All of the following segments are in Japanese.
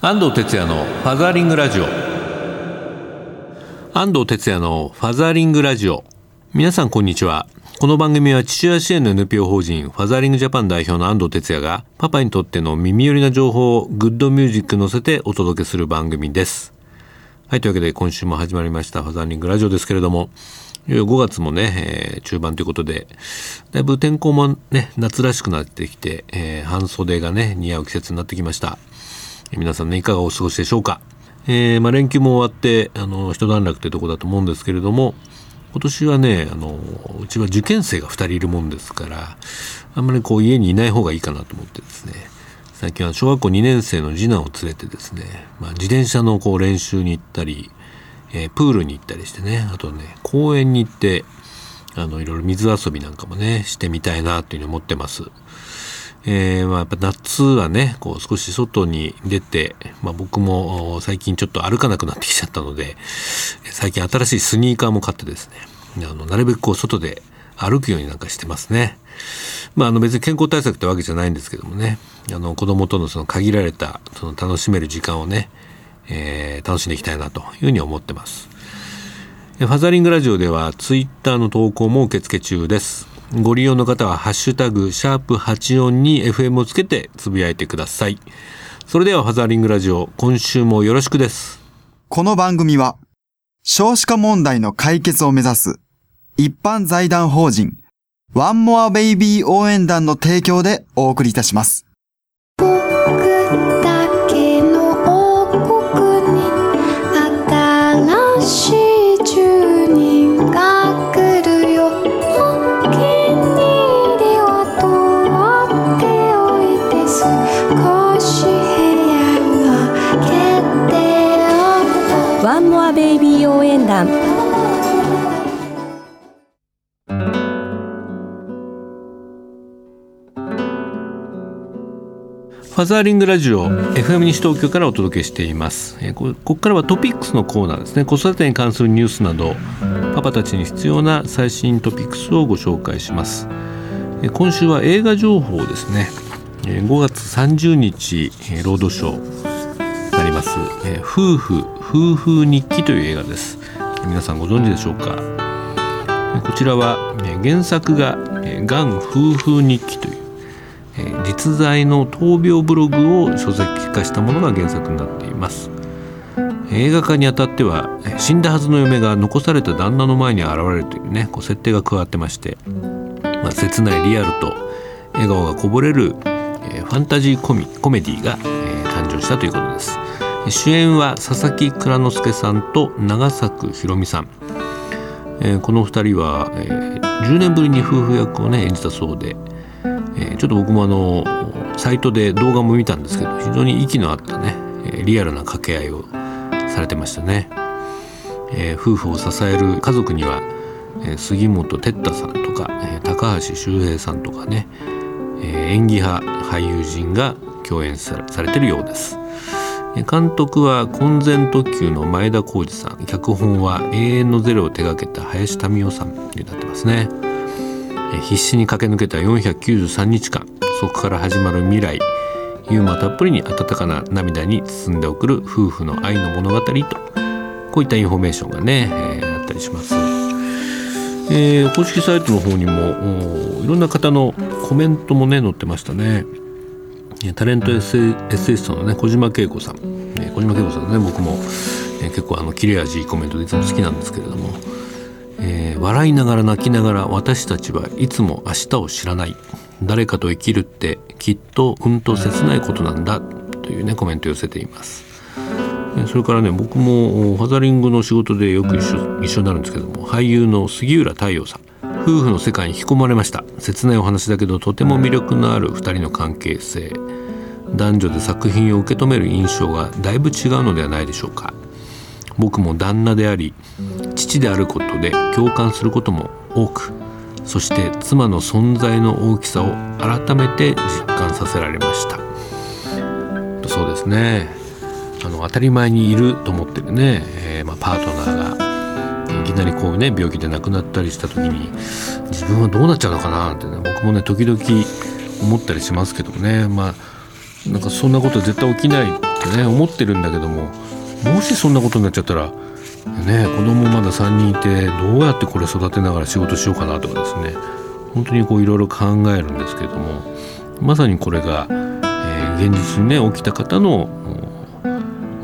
安藤哲也のファザーリングラジオ。安藤哲也のファザーリングラジオ。皆さんこんにちは。この番組は父親支援の NPO 法人ファザーリングジャパン代表の安藤哲也がパパにとっての耳寄りな情報をグッドミュージック乗せてお届けする番組です。はいというわけで今週も始まりましたファザーリングラジオですけれども。5月もね、えー、中盤ということで、だいぶ天候もね、夏らしくなってきて、えー、半袖がね、似合う季節になってきました。皆さんね、いかがお過ごしでしょうか？えー、まあ、連休も終わって、あの、一段落というとこだと思うんですけれども、今年はね、あの、うちは受験生が2人いるもんですから、あんまりこう家にいない方がいいかなと思ってですね、最近は小学校2年生の次男を連れてですね、まあ、自転車のこう練習に行ったり、えー、プールに行ったりしてねあとね公園に行ってあのいろいろ水遊びなんかもねしてみたいなというふうに思ってます。えー、まあ、やっぱ夏はねこう少し外に出て、まあ、僕も最近ちょっと歩かなくなってきちゃったので最近新しいスニーカーも買ってですねあのなるべくこう外で歩くようになんかしてますね。まあ、あの別に健康対策ってわけじゃないんですけどもねあの子供とのその限られたその楽しめる時間をねえー、楽しんでいきたいなというふうに思ってます。ファザリングラジオではツイッターの投稿も受付中です。ご利用の方はハッシュタグシャープ84に FM をつけてつぶやいてください。それではファザリングラジオ今週もよろしくです。この番組は少子化問題の解決を目指す一般財団法人ワンモアベイビー応援団の提供でお送りいたします。談ファザーリングラジオ FM 西東京からお届けしています。えここからはトピックスのコーナーですね。子育てに関するニュースなど、パパたちに必要な最新トピックスをご紹介します。え今週は映画情報ですね。5月30日、ロードショーます、え夫婦夫婦日記という映画です。皆さんご存知でしょうか？こちらは原作が「がん夫婦日記」という実在の闘病ブログを書籍化したものが原作になっています。映画化にあたっては死んだはずの嫁が残された旦那の前に現れるというねこう設定が加わってまして、まあ、切ないリアルと笑顔がこぼれる、えファンタジーコミコメディが、え誕生したということです。主演は佐々木蔵之介さんと長作ひろみさん、えー、この2人は、えー、10年ぶりに夫婦役をね演じたそうで、えー、ちょっと僕もあのサイトで動画も見たんですけど非常に息の合ったねリアルな掛け合いをされてましたね、えー、夫婦を支える家族には、えー、杉本哲太さんとか、えー、高橋周平さんとかね、えー、演技派俳優陣が共演されてるようです。監督は婚前特急の前田弘二さん。脚本は「永遠のゼロ」を手掛けた林民夫さんになってますね。必死に駆け抜けた493日間。そこから始まる未来。ユーモアたっぷりに温かな涙に包んで送る夫婦の愛の物語と。こういったインフォメーションがね、えー、あったりします、えー、公式サイトの方にもいろんな方のコメントもね載ってましたね。タレントエッセイストのね小島恵子さん、え小島恵子さんね僕も、え結構あの切れ味いいコメントでいつも好きなんですけれども、えー、笑いながら泣きながら私たちはいつも明日を知らない。誰かと生きるってきっとうんと切ないことなんだというねコメントを寄せています。それからね僕もファザリングの仕事でよく一緒一緒になるんですけども俳優の杉浦太陽さん。夫婦の世界に引き込まれました。切ないお話だけどとても魅力のある2人の関係性。男女で作品を受け止める印象がだいぶ違うのではないでしょうか。僕も旦那であり父であることで共感することも多くそして妻の存在の大きさを改めて実感させられました。そうですね。あの当たり前にいると思ってるね、えー、まあ、パートナーがいきなりこうね病気で亡くなったりした時に自分はどうなっちゃうのかなってね僕もね時々思ったりしますけどもね。まあなんかそんなこと絶対起きないってね思ってるんだけどももしそんなことになっちゃったらね子供まだ3人いてどうやってこれ育てながら仕事しようかなとかですね本当にこういろいろ考えるんですけどもまさにこれが、えー、現実にね起きた方の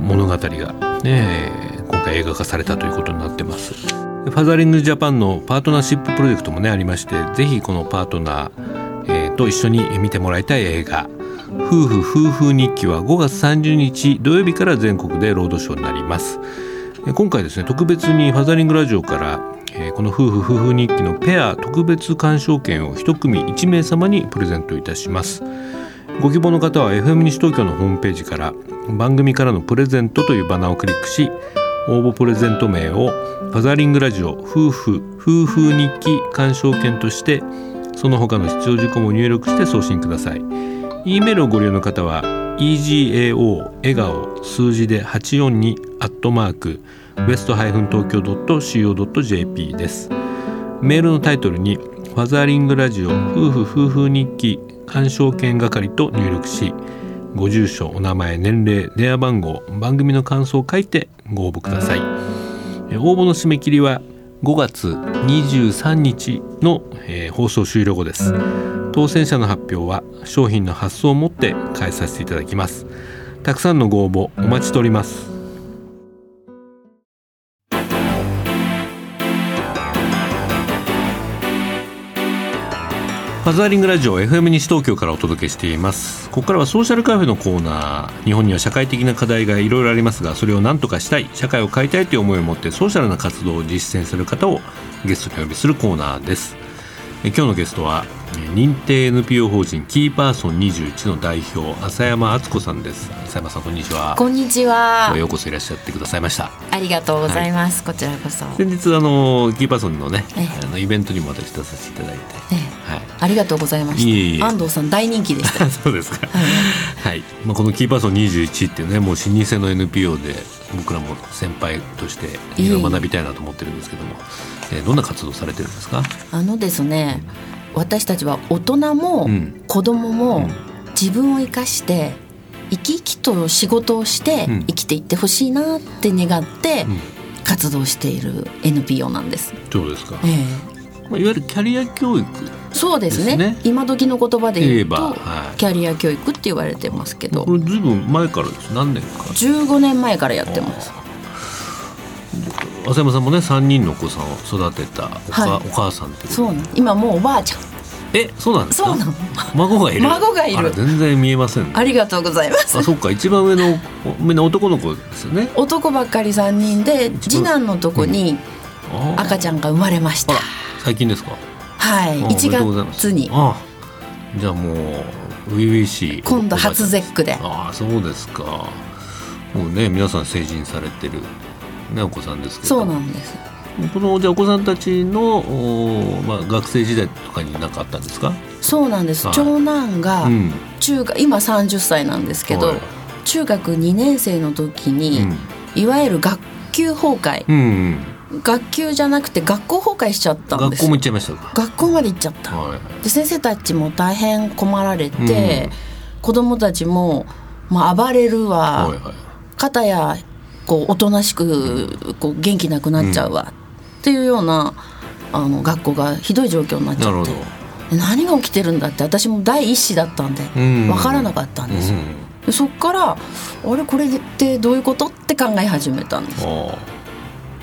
物語がね今回映画化されたということになってます。ファザリングジャパンのパートナーシッププロジェクトもねありましてぜひこのパートナー、えー、と一緒に見てもらいたい映画「夫婦夫婦日記」は5月30日土曜日から全国でロードショーになります。今回ですね特別にファザリングラジオからこの夫婦夫婦日記のペア特別鑑賞券を1組1名様にプレゼントいたします。ご希望の方は FM 西東京のホームページから番組からのプレゼントというバナーをクリックし応募プレゼント名をファザリングラジオ夫婦夫婦日記鑑賞券としてその他の必要事項も入力して送信ください。E メールをご利用の方は egao 笑顔数字で842アットマークウエスト-東京 .co.jp です。メールのタイトルにファザーリングラジオ夫婦夫婦日記鑑賞券係と入力しご住所お名前年齢電話番号番組の感想を書いてご応募ください。応募の締め切りは5月23日の、えー、放送終了後です。当選者の発表は商品の発送をもって返させていただきます。たくさんのご応募お待ちしております。ファザーリングラジオ FM 西東京からお届けしています。ここからはソーシャルカフェのコーナー日本には社会的な課題がいろいろありますがそれを何とかしたい社会を変えたいという思いを持ってソーシャルな活動を実践する方をゲストにお呼びするコーナーです。今日のゲストは認定 NPO 法人キーパーソン21の代表浅山敦子さんです。浅山さんこんにちは。こんにちは。ようこそいらっしゃってくださいました。ありがとうございます、はい、こちらこそ。先日あのキーパーソンのね、あのイベントにも私出させていただいて、はい、ありがとうございました。安藤さん大人気でした。そうですか。はい、まあこのキーパーソン21っていうねもう老舗の NPO で僕らも先輩としていろいろ学びたいなと思ってるんですけども、えー、どんな活動されてるんですか？あのですね、うん。私たちは大人も子供も自分を生かして生き生きと仕事をして生きていってほしいなって願って活動している NPO なんです。そうですか、えー、まあ、いわゆるキャリア教育、そうですね。今時の言葉で言うと、はい、キャリア教育って言われてますけど。これずいぶん前からです。何年か15年前からやってます。浅山さんもね3人のお子さんを育てたお,、はい、お母さんってそう今もうおばあちゃん。えそうなんですか？そうなの。孫がいる。孫がいる。全然見えません、ありがとうございます。あそっか。一番上の上の男の子ですよね。男ばっかり3人で次男のとこに赤ちゃんが生まれました、最近ですか？はい。1月に。あじゃあもう初々しい 今度初絶句で。ああそうですか。もうね皆さん成人されてるねお子さんですけど。そうなんです。このじゃお子さんたちのまあ、学生時代とかに何かあったんですか？そうなんです、長男が中学、うん、今30歳なんですけど、はい、中学2年生の時に、うん、いわゆる学級崩壊、うんうん、学級じゃなくて学校崩壊しちゃったんです学校も行っちゃいました学校まで行っちゃった、はい、で先生たちも大変困られて、うん、子供たちも、まあ、暴れるわ、はいはい、肩やこうおとなしくこう元気なくなっちゃうわ、っていうようなあの学校がひどい状況になっちゃって。何が起きてるんだって私も第一子だったんで分からなかったんですよ。でそっからあれこれってどういうこと？って考え始めたんです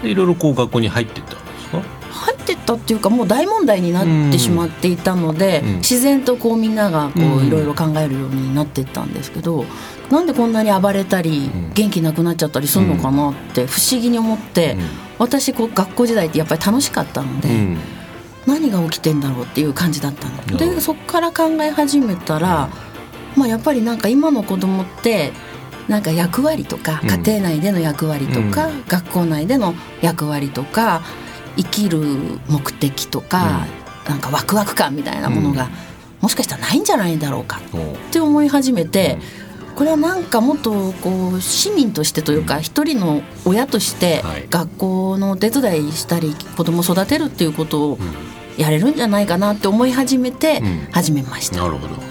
いろいろこう学校に入ってったんですか？入ってったっていうかもう大問題になってしまっていたので、自然とこうみんながこういろいろ考えるようになっていったんですけど、なんでこんなに暴れたり元気なくなっちゃったりするのかなって不思議に思って、私こう学校時代ってやっぱり楽しかったので、何が起きてんだろうっていう感じだったの。でそこから考え始めたら、まあ、やっぱりなんか今の子供ってなんか役割とか家庭内での役割とか、学校内での役割とか生きる目的とか、なんかワクワク感みたいなものが、もしかしたらないんじゃないんだろうかって思い始めて。これはなんかもっとこう市民としてというか一人の親として学校のお手伝いしたり子供育てるっていうことをやれるんじゃないかなって思い始めて始めました。なるほど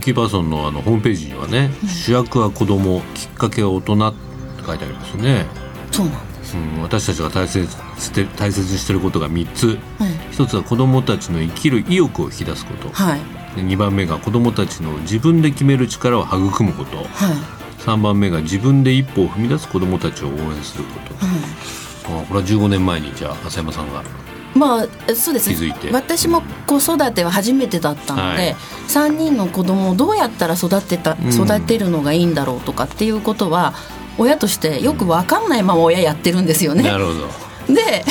キーパーソンのあのホームページにはね、主役は子供きっかけは大人って書いてありますよね。そうなんです、うん、私たちが大切して大切にしてることが3つ。はい。一つは子どもたちの生きる意欲を引き出すこと。はい。で2番目が子どもたちの自分で決める力を育むこと。はい。3番目が自分で一歩を踏み出す子どもたちを応援すること。あこれは15年前にじゃあ浅山さんがまあそうです私も子育ては初めてだったので、はい。3人の子供をどうやったら育てたん。育てるのがいいんだろうとかっていうことは親としてよく分かんないまま親やってるんですよね。なるほど。で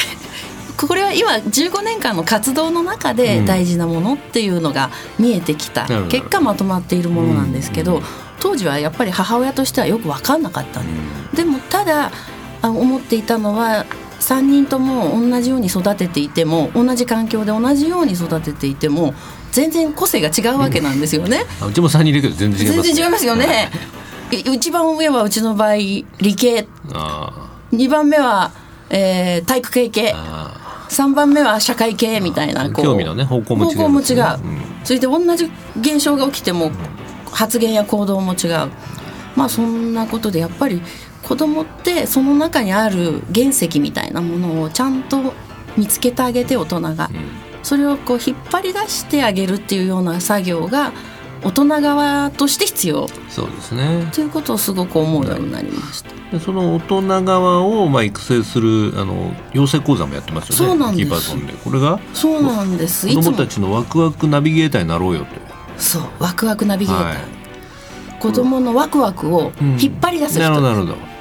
これは今15年間の活動の中でうん。大事なものっていうのが見えてきた、結果まとまっているものなんですけど、うん。当時はやっぱり母親としてはよく分かんなかった。ん。でもただあ思っていたのは3人とも同じように育てていても同じ環境で同じように育てていても全然個性が違うわけなんですよね。あうちも3人いるけど全然違い全ます然違いますよね。い。一番上はうちの場合理系。あ2番目は、えー体育系系。ー。あ3番目は社会系みたいなこう。興味のね方向も違う方向も違う、うん。それで同じ現象が起きても発言や行動も違う。まあそんなことでやっぱり子供ってその中にある原石みたいなものをちゃんと見つけてあげて大人が、それをこう引っ張り出してあげるっていうような作業が大人側として必要。そうですね。ということをすごく思うようになりました。でその大人側をまあ育成するあの養成講座もやってますよね。そうなんです。キーパーソンで。これが？そうなんです。子供たちのワクワクナビゲーターになろうよと。そう。ワクワクナビゲーター、はい。子供のワクワクを引っ張り出す人、なるほどなるほど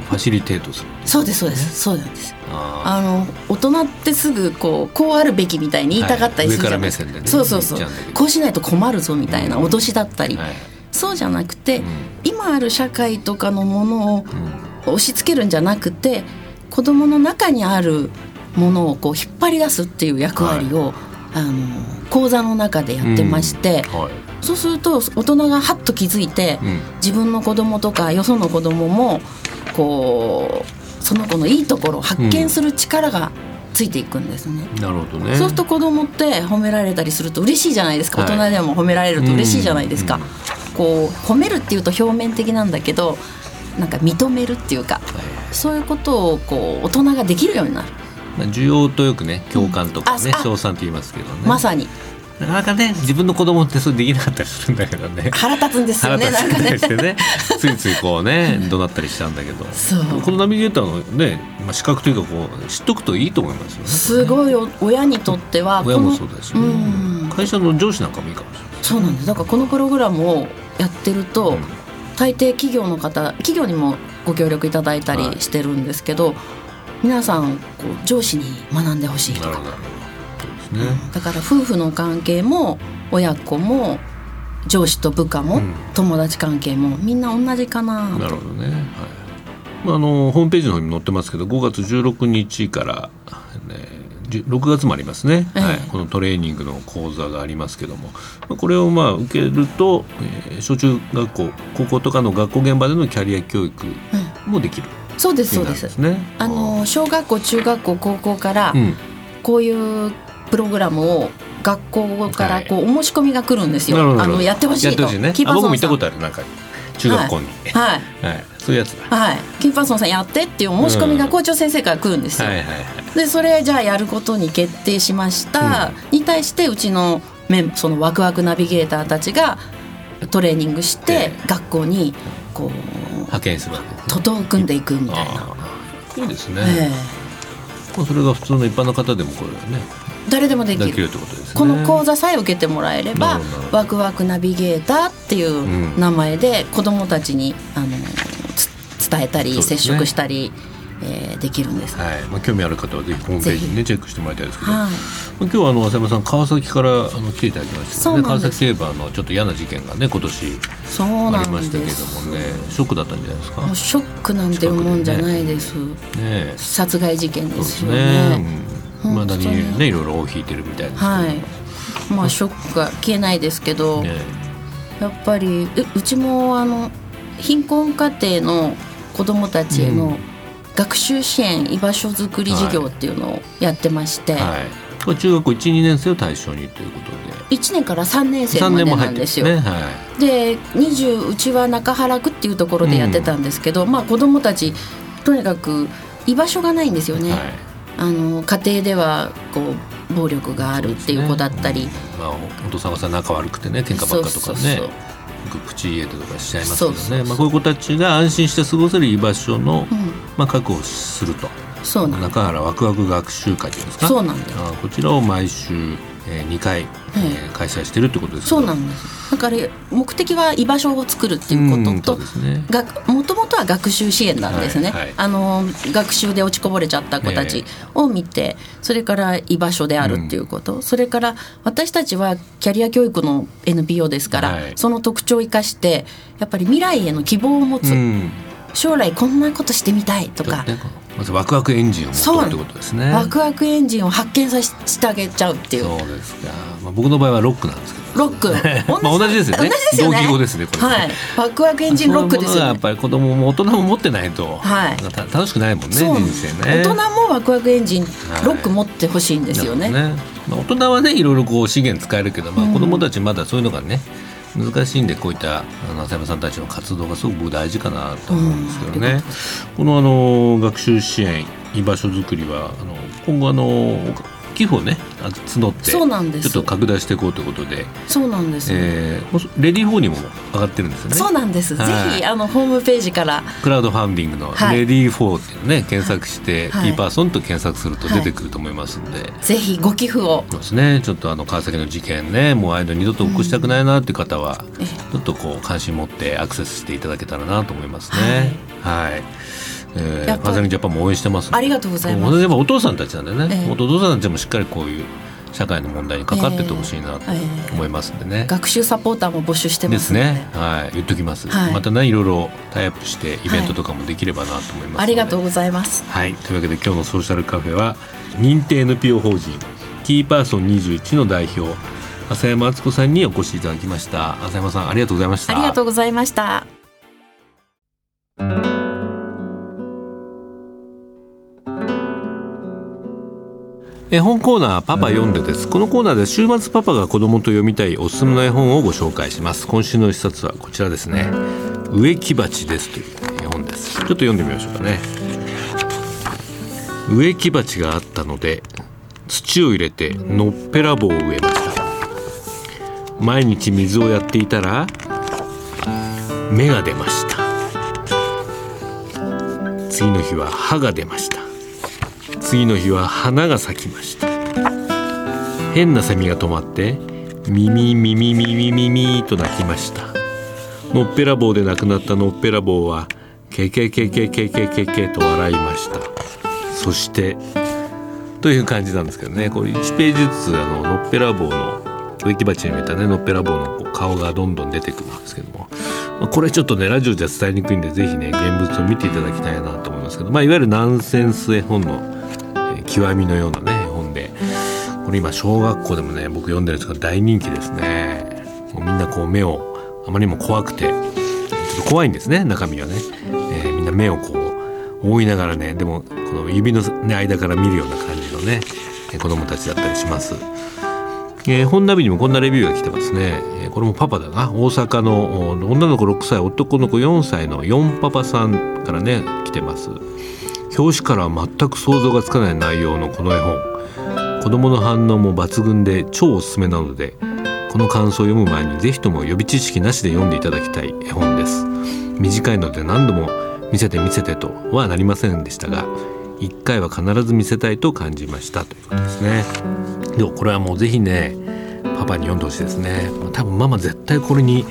ファシリテートするそうですそうです、そうなんです。ああの大人ってすぐこうこうあるべきみたいに言いたかったりするじゃないですか、はい上から目線でね。そうそうそう。こうしないと困るぞみたいな脅しだったり、ーはい。そうじゃなくて、ん。今ある社会とかのものを押し付けるんじゃなくて子供の中にあるものをこう引っ張り出すっていう役割を、あの講座の中でやってまして、はいそうすると大人がハッと気づいて、うん。自分の子供とかよその子供もこうその子のいいところを発見する力がついていくんですね。なるほどね。そうすると子供って褒められたりすると嬉しいじゃないですか、はい。大人でも褒められると嬉しいじゃないですか、うんこう褒めるっていうと表面的なんだけどなんか認めるっていうかはい。そういうことをこう大人ができるようになる、まあ需要とよくね共感とかねうん称賛って言いますけどね。まさになかなかね自分の子供ってそれできなかったりするんだけどね。腹立つんですよ腹ねなんかね立つたりしてね。ついついこうね怒鳴ったりしちゃうんだけど。そう。このナビゲーターのね、まあ、資格というかこう知っとくといいと思いますよね。すごいお親にとっては親もそうだし、うん。会社の上司なんかもいいかもしれない。そうなんです。だからこのプログラムをやってると、うん。大抵企業の方企業にもご協力いただいたりしてるんですけど、皆さんこう上司に学んでほしいとかですね、だから夫婦の関係も親子も上司と部下も、うん。友達関係もみんな同じかな。となるほどね、はい。まあ、あのホームページの方に載ってますけど5月16日から、ね、じゅ6月もありますね、ええ。はい、このトレーニングの講座がありますけども。まあこれをまあ受けると、えー小中学校高校とかの学校現場でのキャリア教育もできる。そうですようそうです。になるんですね。あの小学校中学校高校からうん。こういうプログラムを学校からこうお申し込みが来るんですよ、なるほどなるほど。あのやってほしいと。やってほしいね。キーパーソンあ僕も行ったことあるなんか中学校に、はい。はい。そういうやつだ。はい、キーパーソンさんやってっていうお申し込みが校長先生から来るんですよ。はいはいはい。でそれじゃあやることに決定しました、に対してうちのメンそのワクワクナビゲーターたちがトレーニングしてえ学校にこう派遣するわけですね。届くんでいくみたいな。いいですね、えまあそれが普通の一般の方でもこれねえ誰でもできる。できるってことですね。この講座さえ受けてもらえればなるほどなるほど。ワクワクナビゲーターっていううん名前で子どもたちにあのつ伝えたり、ね。接触したり、えーできるんです。はい。はいまあ、興味ある方はぜひホームページにねチェックしてもらいたいですけど、まあはい今日はあの浅山さん川崎からあの来ていただきましたね。川崎といえばあのちょっと嫌な事件がね今年そうありましたけどもね。ショックだったんじゃないですか？ショックなんていうもんじゃないです。ね。殺害事件ですよそうですね。ね。うんまだにねいろいろ尾を引いてるみたいですけどはい。まあショックが消えないですけど、ね。やっぱりううちもあの貧困家庭の子どもたちへうの学習支援居場所づくり事業っていうのをやってまして、はい。中学校12年生を対象にということで。1年から3年生までなんですよ。ねはい、で20うちは中原区っていうところでやってたんですけど、うん、まあ子どもたちとにかく居場所がないんですよね。はい、あの家庭ではこう暴力があるっていう子だったり、ねうん、まあ、お父さんがさ仲悪くてね喧嘩ばっかとかね。そうそうそう。口家とかしちゃいますけどね。まあ、こういう子たちが安心して過ごせる居場所の、うん、まあ、確保すると。そうなん中原ワクワク学習会というんですか？そうなんこちらを毎週、えー、2回、えー、開催してるってことですそうなんです。だから目的は居場所を作るっていうことともともとは学習支援なんですね、はいはい、あの学習で落ちこぼれちゃった子たちを見て、それから居場所であるっていうこと、うん、それから私たちはキャリア教育の NPO ですから、はい、その特徴を生かしてやっぱり未来への希望を持つ、うん、将来こんなことしてみたいとか。まずワクワクエンジンを持ってことですね。ワクワクエンジンを発見させてあげちゃうっていう。そうですか、まあ、僕の場合はロックなんですけど。ロック。まあ同じですよね。同義語ですねこれ。はい。ワクワクエンジンロックですよ、ね、やっぱり子供も大人も持ってないと、はい、楽しくないもんね人生ね。大人もワクワクエンジン、ロック持ってほしいんですよね。ね、まあ、大人はねいろいろこう資源使えるけど、まあ、子供たちまだそういうのがね、難しいんでこういった浅山さんたちの活動がすごく大事かなと思うんですけどね、このあの学習支援居場所づくりはあの今後あの寄付をね募ってそうなんです。ちょっと拡大していこうということで。そうなんです、えー、レディー4にも上がってるんですよね。そうなんです、はい、ぜひあのホームページから。クラウドファンディングの「レディー4」っていうね、はい、検索して「はい、ーパーソン」と検索すると出てくると思いますんで、はい、ぜひご寄付を。そうですねちょっとあの川崎の事件ねもうああいうの二度と起こしたくないなっていう方は、うん、ちょっとこう関心持ってアクセスしていただけたらなと思いますねはいえー、川崎ジャパンも応援してます、ありがとうございます。お父さんたちなんでね、えー、お父さんたちもしっかりこういう社会の問題にかかっててほしいなと思いますんでね、えーえー、学習サポーターも募集してますで。すね。はい。言っときます、はい、またねいろいろタイアップしてイベントとかもできればなと思います、はい、ありがとうございます。はい。というわけで今日のソーシャルカフェは認定 NPO 法人キーパーソン21の代表浅山敦子さんにお越しいただきました。浅山さんありがとうございました。ありがとうございました絵本コーナーパパ読んでです。このコーナーで週末パパが子供と読みたいおすすめの絵本をご紹介します。今週の一冊はこちらですね。植木鉢ですという絵本です。ちょっと読んでみましょうかね。植木鉢があったので土を入れてのっぺらぼうを植えました。毎日水をやっていたら芽が出ました。次の日は葉が出ました。次の日は花が咲きました。変なセミが止まってミミミミミミミミと鳴きました。のっぺらぼうで亡くなったのっぺらぼうはケケケケケケケケと笑いました。そしてという感じなんですけどね。これ1ページずつあののっぺらぼうの植木鉢に見えたねのっぺらぼうの顔がどんどん出てくるんですけども、まあ、これちょっとねラジオじゃ伝えにくいんで是非ね現物を見ていただきたいなと思いますけど、まあ、いわゆるナンセンス絵本の極みのようなね本で。これ今小学校でもね僕読んでるんですが大人気ですね。もうみんなこう目をあまりにも怖くてちょっと怖いんですね中身はね、えー、みんな目をこう覆いながらねでもこの指の、ね、間から見るような感じのね子供たちだったりします。えー、本ナビにもこんなレビューが来てますね、えー、これもパパだな。大阪の女の子6歳男の子4歳の4パパさんからね来てます。表紙から全く想像がつかない内容のこの絵本。子供の反応も抜群で超おすすめなのでこの感想を読む前にぜひとも予備知識なしで読んでいただきたい絵本です。短いので何度も見せて見せてとはなりませんでしたが1回は必ず見せたいと感じました。ということですね。でもこれはもうぜひねパパに読んでほしいですね。多分ママ絶対これに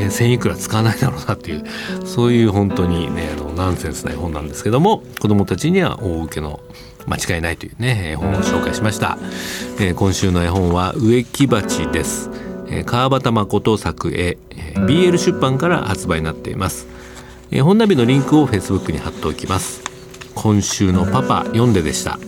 えー、1000いくら使わないだろうなっていうそういう本当にねあのナンセンスな絵本なんですけども子どもたちには大受けの間違いないというね絵本を紹介しました、えー、今週の絵本は植木鉢です、えー、川端誠作絵、えー、BL 出版から発売になっています、えー、本ナビのリンクを Facebook に貼っておきます。今週のパパ読んででした。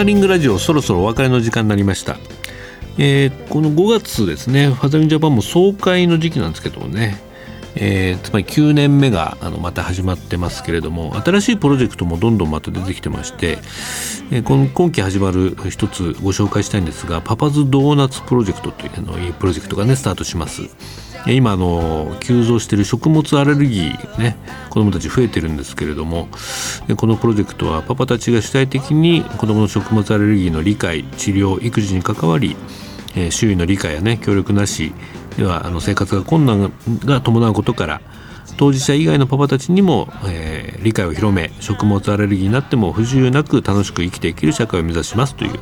ザリングラジオそろそろお別れの時間になりました。えー、この5月ですねファザリングジャパンも総会の時期なんですけどもね。えー、つまり9年目があのまた始まってますけれども新しいプロジェクトもどんどんまた出てきてまして、えー、この今期始まる一つご紹介したいんですがパパズドーナツプロジェクトというのプロジェクトがねスタートします。今あの急増している食物アレルギーね子どもたち増えてるんですけれどもこのプロジェクトはパパたちが主体的に子どもの食物アレルギーの理解治療育児に関わり周囲の理解やね協力なしではあの生活が困難が伴うことから当事者以外のパパたちにも、えー、理解を広め食物アレルギーになっても不自由なく楽しく生きていける社会を目指しますという、えー、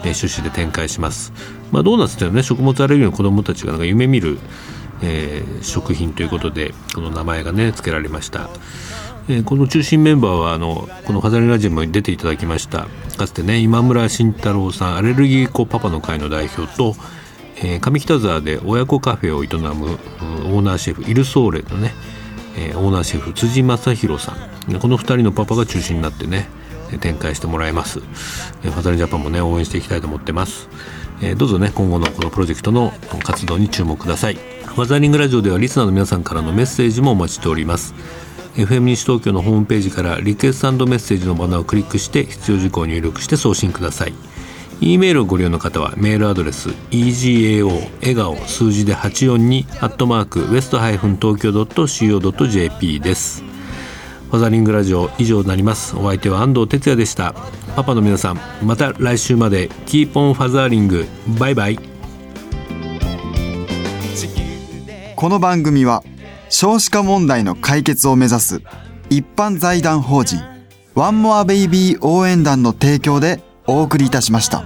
趣旨で展開します。まあ、ドーナツというのはね食物アレルギーの子どもたちがなんか夢見る、えー、食品ということでこの名前がね付けられました。えー、この中心メンバーはあのこの「ファザリラジオ」に出ていただきましたかつてね今村慎太郎さんアレルギー子パパの会の代表とえー、上北沢で親子カフェを営むオーナーシェフイルソーレのね、えー、オーナーシェフ辻正弘さん。この2人のパパが中心になってね展開してもらいます、えー、ファザリジャパンもね応援していきたいと思ってます、えー、どうぞね今後のこのプロジェクトの活動に注目ください。ファザリングラジオではリスナーの皆さんからのメッセージもお待ちしております。FM 西東京のホームページからリクエストメッセージのバナーをクリックして必要事項を入力して送信ください。E メールをご利用の方はメールアドレス egao 笑顔数字で842アットマークウエストハイフン東京 .co.jp です。ファザリングラジオ以上になります。お相手は安藤哲也でした。パパの皆さんまた来週まで。 Keep on fathering。バイバイ。この番組は少子化問題の解決を目指す一般財団法人ワンモアベイビー応援団の提供でお送りいたしました。